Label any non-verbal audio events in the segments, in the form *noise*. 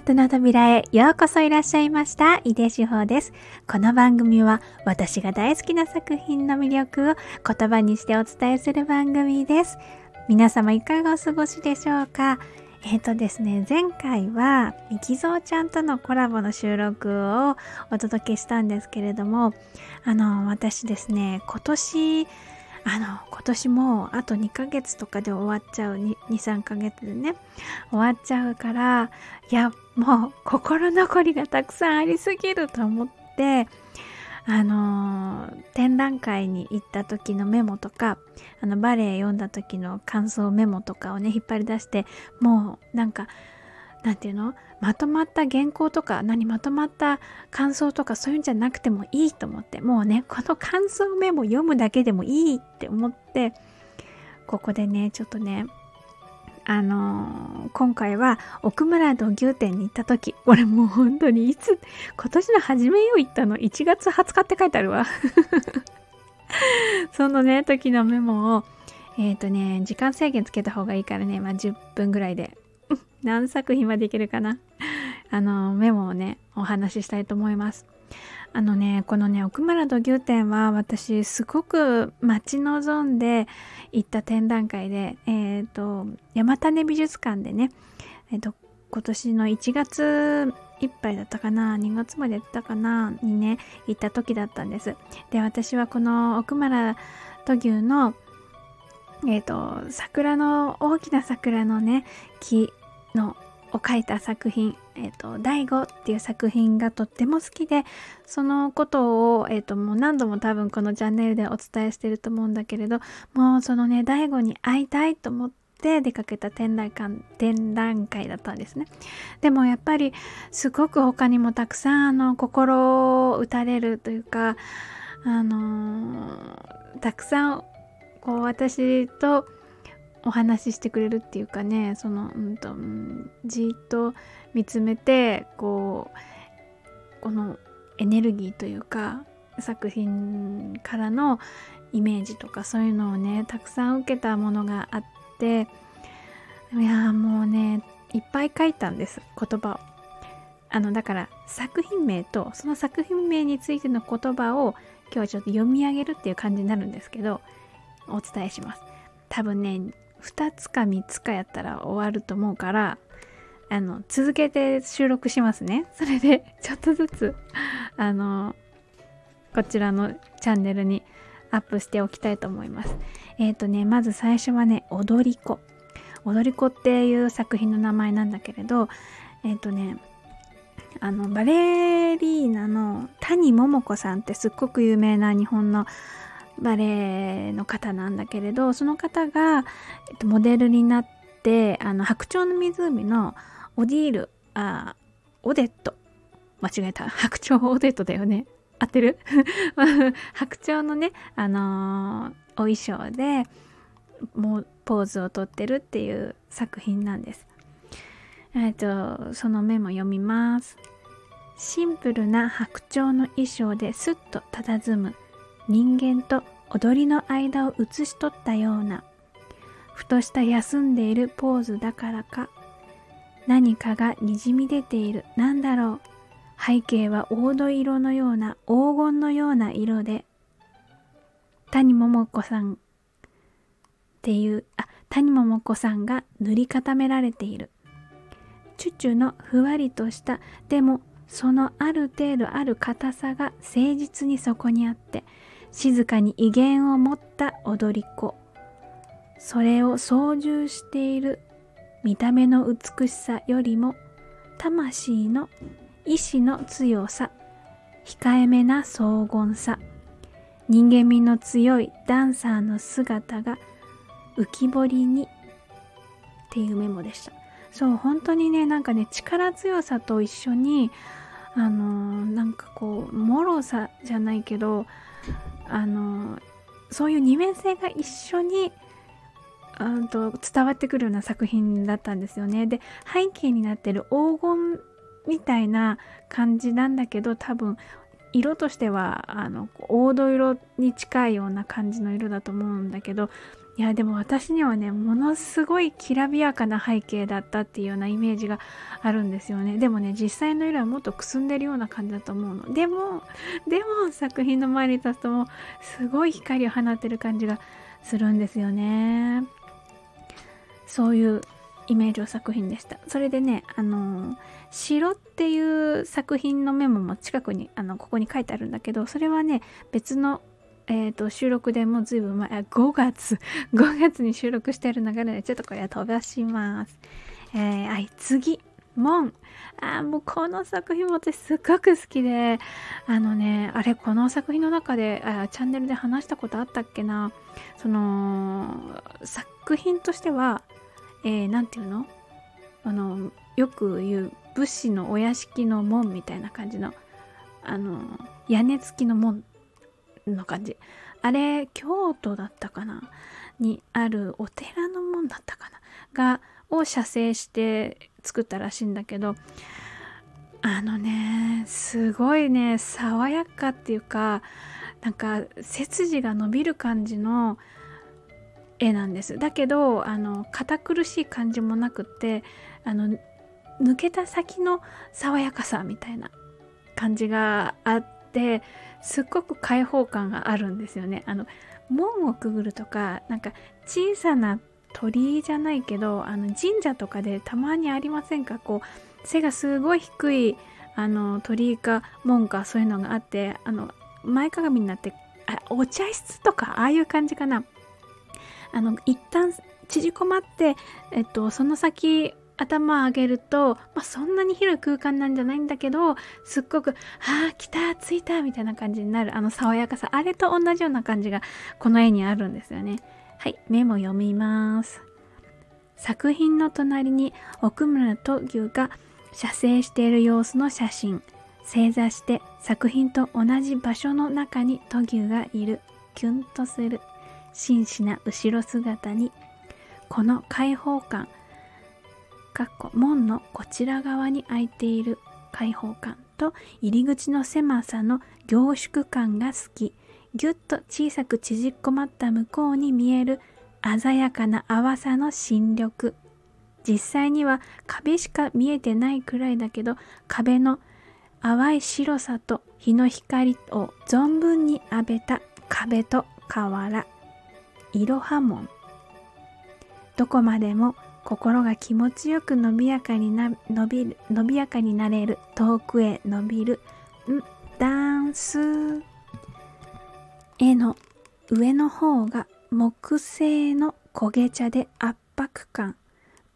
ートの扉へようこそいらっしゃいました。井出志保です。この番組は私が大好きな作品の魅力を言葉にしてお伝えする番組です。皆様いかがお過ごしでしょうか？えっ、ー、とですね、前回は、みきぞうちゃんとのコラボの収録をお届けしたんですけれども、あの、私ですね、今年、あの今年もあと2ヶ月とかで終わっちゃう23ヶ月でね終わっちゃうからいやもう心残りがたくさんありすぎると思ってあのー、展覧会に行った時のメモとかあのバレエ読んだ時の感想メモとかをね引っ張り出してもうなんか何て言うの？まとまった原稿とか何まとまった感想とかそういうんじゃなくてもいいと思って。もうねこの感想メモ読むだけでもいいって思ってここでねちょっとねあのー、今回は奥村土牛店に行った時俺もう本当にいつ今年の初めよ行ったの？1月20日って書いてあるわ。*laughs* そのね時のメモをえっ、ー、とね時間制限つけた方がいいからねまあ10分ぐらいで何作品までいけるかな？*laughs* あの、メモをね、お話ししたいと思います。あのね、このね、奥村土牛店は私すごく待ち望んで行った展覧会で、えっ、ー、と、山種美術館でね、えっ、ー、と、今年の1月いっぱいだったかな、2月までやったかな、にね、行った時だったんです。で、私はこの奥村土牛のえっ、ー、と、桜の、大きな桜のね、木のを書いた作品「えーと、第五」っていう作品がとっても好きでそのことを、えーと、もう何度も多分このチャンネルでお伝えしてると思うんだけれどもうそのね第五に会いたいと思って出かけた展覧会展覧会だったんですね。でもやっぱりすごく他にもたくさんあの心を打たれるというかあのー、たくさんこう私とお話ししてくれるっていうかねその、うんと、じっと見つめてこうこのエネルギーというか作品からのイメージとかそういうのをねたくさん受けたものがあっていやもうねいっぱい書いたんです言葉を。あのだから作品名とその作品名についての言葉を今日はちょっと読み上げるっていう感じになるんですけどお伝えします。多分ね2つか3つかやったら終わると思うからあの続けて収録しますね。*laughs* それでちょっとずつあのこちらのチャンネルにアップしておきたいと思います。えっ、ー、とねまず最初はね踊り子。踊り子っていう作品の名前なんだけれどえっ、ー、とねあのバレリーナの谷桃子さんってすっごく有名な日本のバレエの方なんだけれどその方が、えっと、モデルになってあの白鳥の湖のオディールあオデット。間違えた。白鳥オデットだよね。合ってる？*laughs* 白鳥のねあのー、お衣装でもうポーズをとってるっていう作品なんです。えっとそのメモ読みます。シンプルな白鳥の衣装ですっと佇む。人間と踊りの間を写し取ったようなふとした休んでいるポーズだからか何かがにじみ出ている。何だろう。背景は黄土色のような黄金のような色で谷桃子さんっていうあ谷桃子さんが塗り固められている。チュチュのふわりとしたでもそのある程度ある硬さが誠実にそこにあって静かに威厳を持った踊り子。それを操縦している見た目の美しさよりも魂の意志の強さ。控えめな荘厳さ。人間味の強いダンサーの姿が浮き彫りにっていうメモでした。そう本当にねなんかね力強さと一緒にあのー、なんかこう脆さじゃないけどあのそういう二面性が一緒にうんと伝わってくるような作品だったんですよね。で背景になってる黄金みたいな感じなんだけど多分色としてはあの黄土色に近いような感じの色だと思うんだけどいやでも私にはねものすごいきらびやかな背景だったっていうようなイメージがあるんですよね。でもね実際の色はもっとくすんでるような感じだと思うの。でもでも作品の前に立つともうすごい光を放ってる感じがするんですよね。そういうイメージの作品でした。それでねあの「城」っていう作品のメモも近くにあのここに書いてあるんだけどそれはね別のえーと、収録でもずいぶん前5月。*laughs* 5月に収録してる流れでちょっとこれは飛ばします。えー、はい次門。あもうこの作品も私すっごく好きで。あのねあれこの作品の中であチャンネルで話したことあったっけな。その作品としてはえー、て言うの？あのよく言う武士のお屋敷の門みたいな感じのあの屋根付きの門の感じ。あれ京都だったかな？にあるお寺の門だったかな？がを写生して作ったらしいんだけどあのねすごいね爽やかっていうかなんか背筋が伸びる感じの絵なんです。だけどあの堅苦しい感じもなくってあの抜けた先の爽やかさみたいな感じがあってすっごく開放感があるんですよね。あの門をくぐるとかなんか小さな鳥居じゃないけどあの神社とかでたまにありませんか？こう背がすごい低いあの鳥居か門かそういうのがあってあの前かがみになってあお茶室とかああいう感じかなあの一旦縮こまって、えっと、その先頭上げると、まあ、そんなに広い空間なんじゃないんだけどすっごく「ああ来た着いた」みたいな感じになる。あの爽やかさ。あれと同じような感じがこの絵にあるんですよね。はいメモ読みます。作品の隣に奥村と牛が写生している様子の写真。正座して作品と同じ場所の中にト牛がいる。キュンとする。真摯な後ろ姿にこの開放感。かっこ門のこちら側に開いている開放感と入り口の狭さの凝縮感が好き。ぎゅっと小さく縮こまった向こうに見える鮮やかな淡さの新緑。実際には壁しか見えてないくらいだけど壁の淡い白さと日の光を存分に浴びた壁と瓦。いろは門どこまでも心が気持ちよく伸びやかにな伸びる伸びやかになれる遠くへ伸びるんダンス絵の上の方が木製の焦げ茶で圧迫感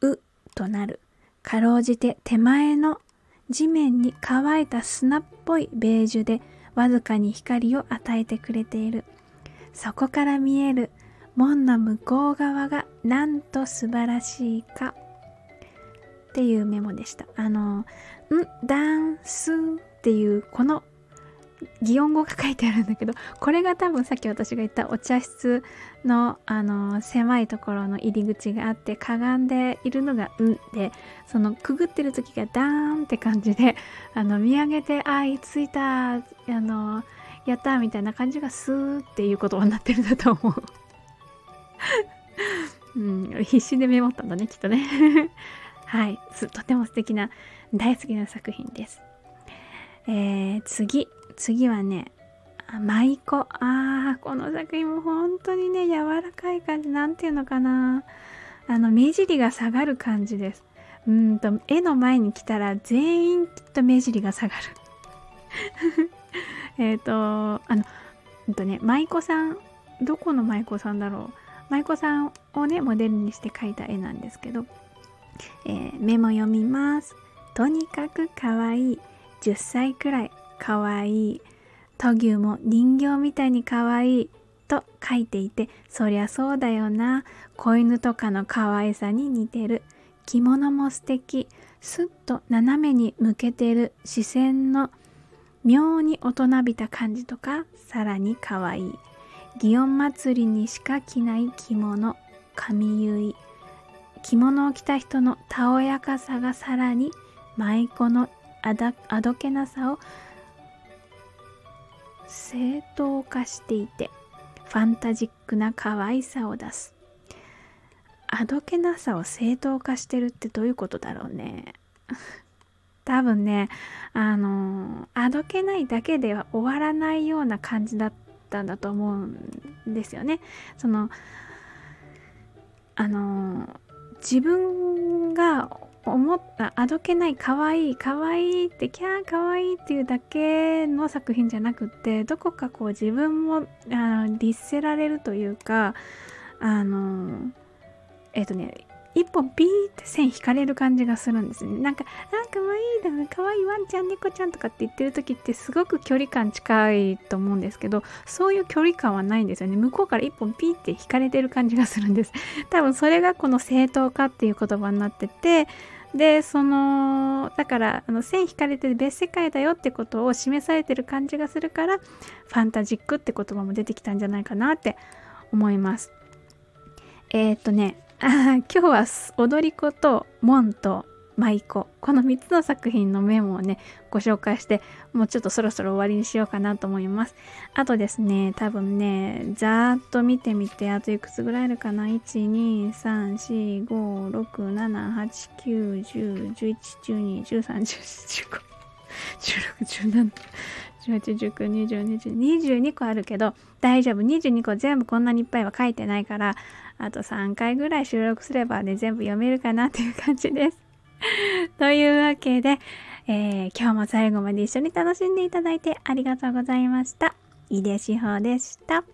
うとなる。かろうじて手前の地面に乾いた砂っぽいベージュでわずかに光を与えてくれている。そこから見える門の向こう側がなんと素晴らしいかっていうメモでした。あの、ん、ダンスっていうこの擬音語が書いてあるんだけどこれが多分さっき私が言ったお茶室のあの狭いところの入り口があってかがんでいるのが「ん」でそのくぐってる時が「ダーン」って感じであの見上げて「あいついた」あの「やった」みたいな感じが「スー」っていうことになってるんだと思う。*laughs* うん、必死でメモったんだね、きっとね。*laughs* はい。とても素敵な、大好きな作品です。えー、次。次はね、舞妓。あー、この作品も本当にね、柔らかい感じ。なんていうのかな。あの、目尻が下がる感じです。うんと、絵の前に来たら全員きっと目尻が下がる。*laughs* えっと、あの、うんとね、舞妓さん、どこの舞妓さんだろう。舞妓さんをねモデルにして描いた絵なんですけど、えー、メモ読みます。とにかくかわい。い10歳くらい。かわい。い闘牛も人形みたいにかわいい。と書いていてそりゃそうだよな。子犬とかの可愛さに似てる。着物も素敵。すっと斜めに向けてる。視線の妙に大人びた感じとかさらに可愛い。祇園祭りにしか着ない着物髪結い着物を着た人のたおやかさがさらに舞妓のあだあどけなさを正当化していてファンタジックな可愛さを出すあどけなさを正当化してるってどういうことだろうね。*laughs* 多分ね、あの、あどけないだけでは終わらないような感じだったたんだと思うんですよね。その、あの、自分が思ったあどけない可愛い可愛いってキャー可愛いっていうだけの作品じゃなくってどこかこう自分もあの律せられるというかあのえっ、とね一本ピーって線引かれる感じがするんですね。なんか、あ、かわいいだな、かわいいワンちゃん、猫ちゃんとかって言ってる時ってすごく距離感近いと思うんですけど、そういう距離感はないんですよね。向こうから一本ピーって引かれてる感じがするんです。*laughs* 多分それがこの正当化っていう言葉になってて、で、その、だから、あの線引かれてる別世界だよってことを示されてる感じがするから、ファンタジックって言葉も出てきたんじゃないかなって思います。えー、っとね、あ *laughs* 今日は踊り子と門と舞妓この3つの作品のメモをねご紹介してもうちょっとそろそろ終わりにしようかなと思います。あとですね多分ねざーっと見てみてあといくつぐらいあるかな？1234567891011121314151617 18192022個あるけど大丈夫？22個全部こんなにいっぱいは書いてないからあと3回ぐらい収録すればね全部読めるかなっていう感じです。*laughs* というわけで、えー、今日も最後まで一緒に楽しんでいただいてありがとうございました。井出志保でした。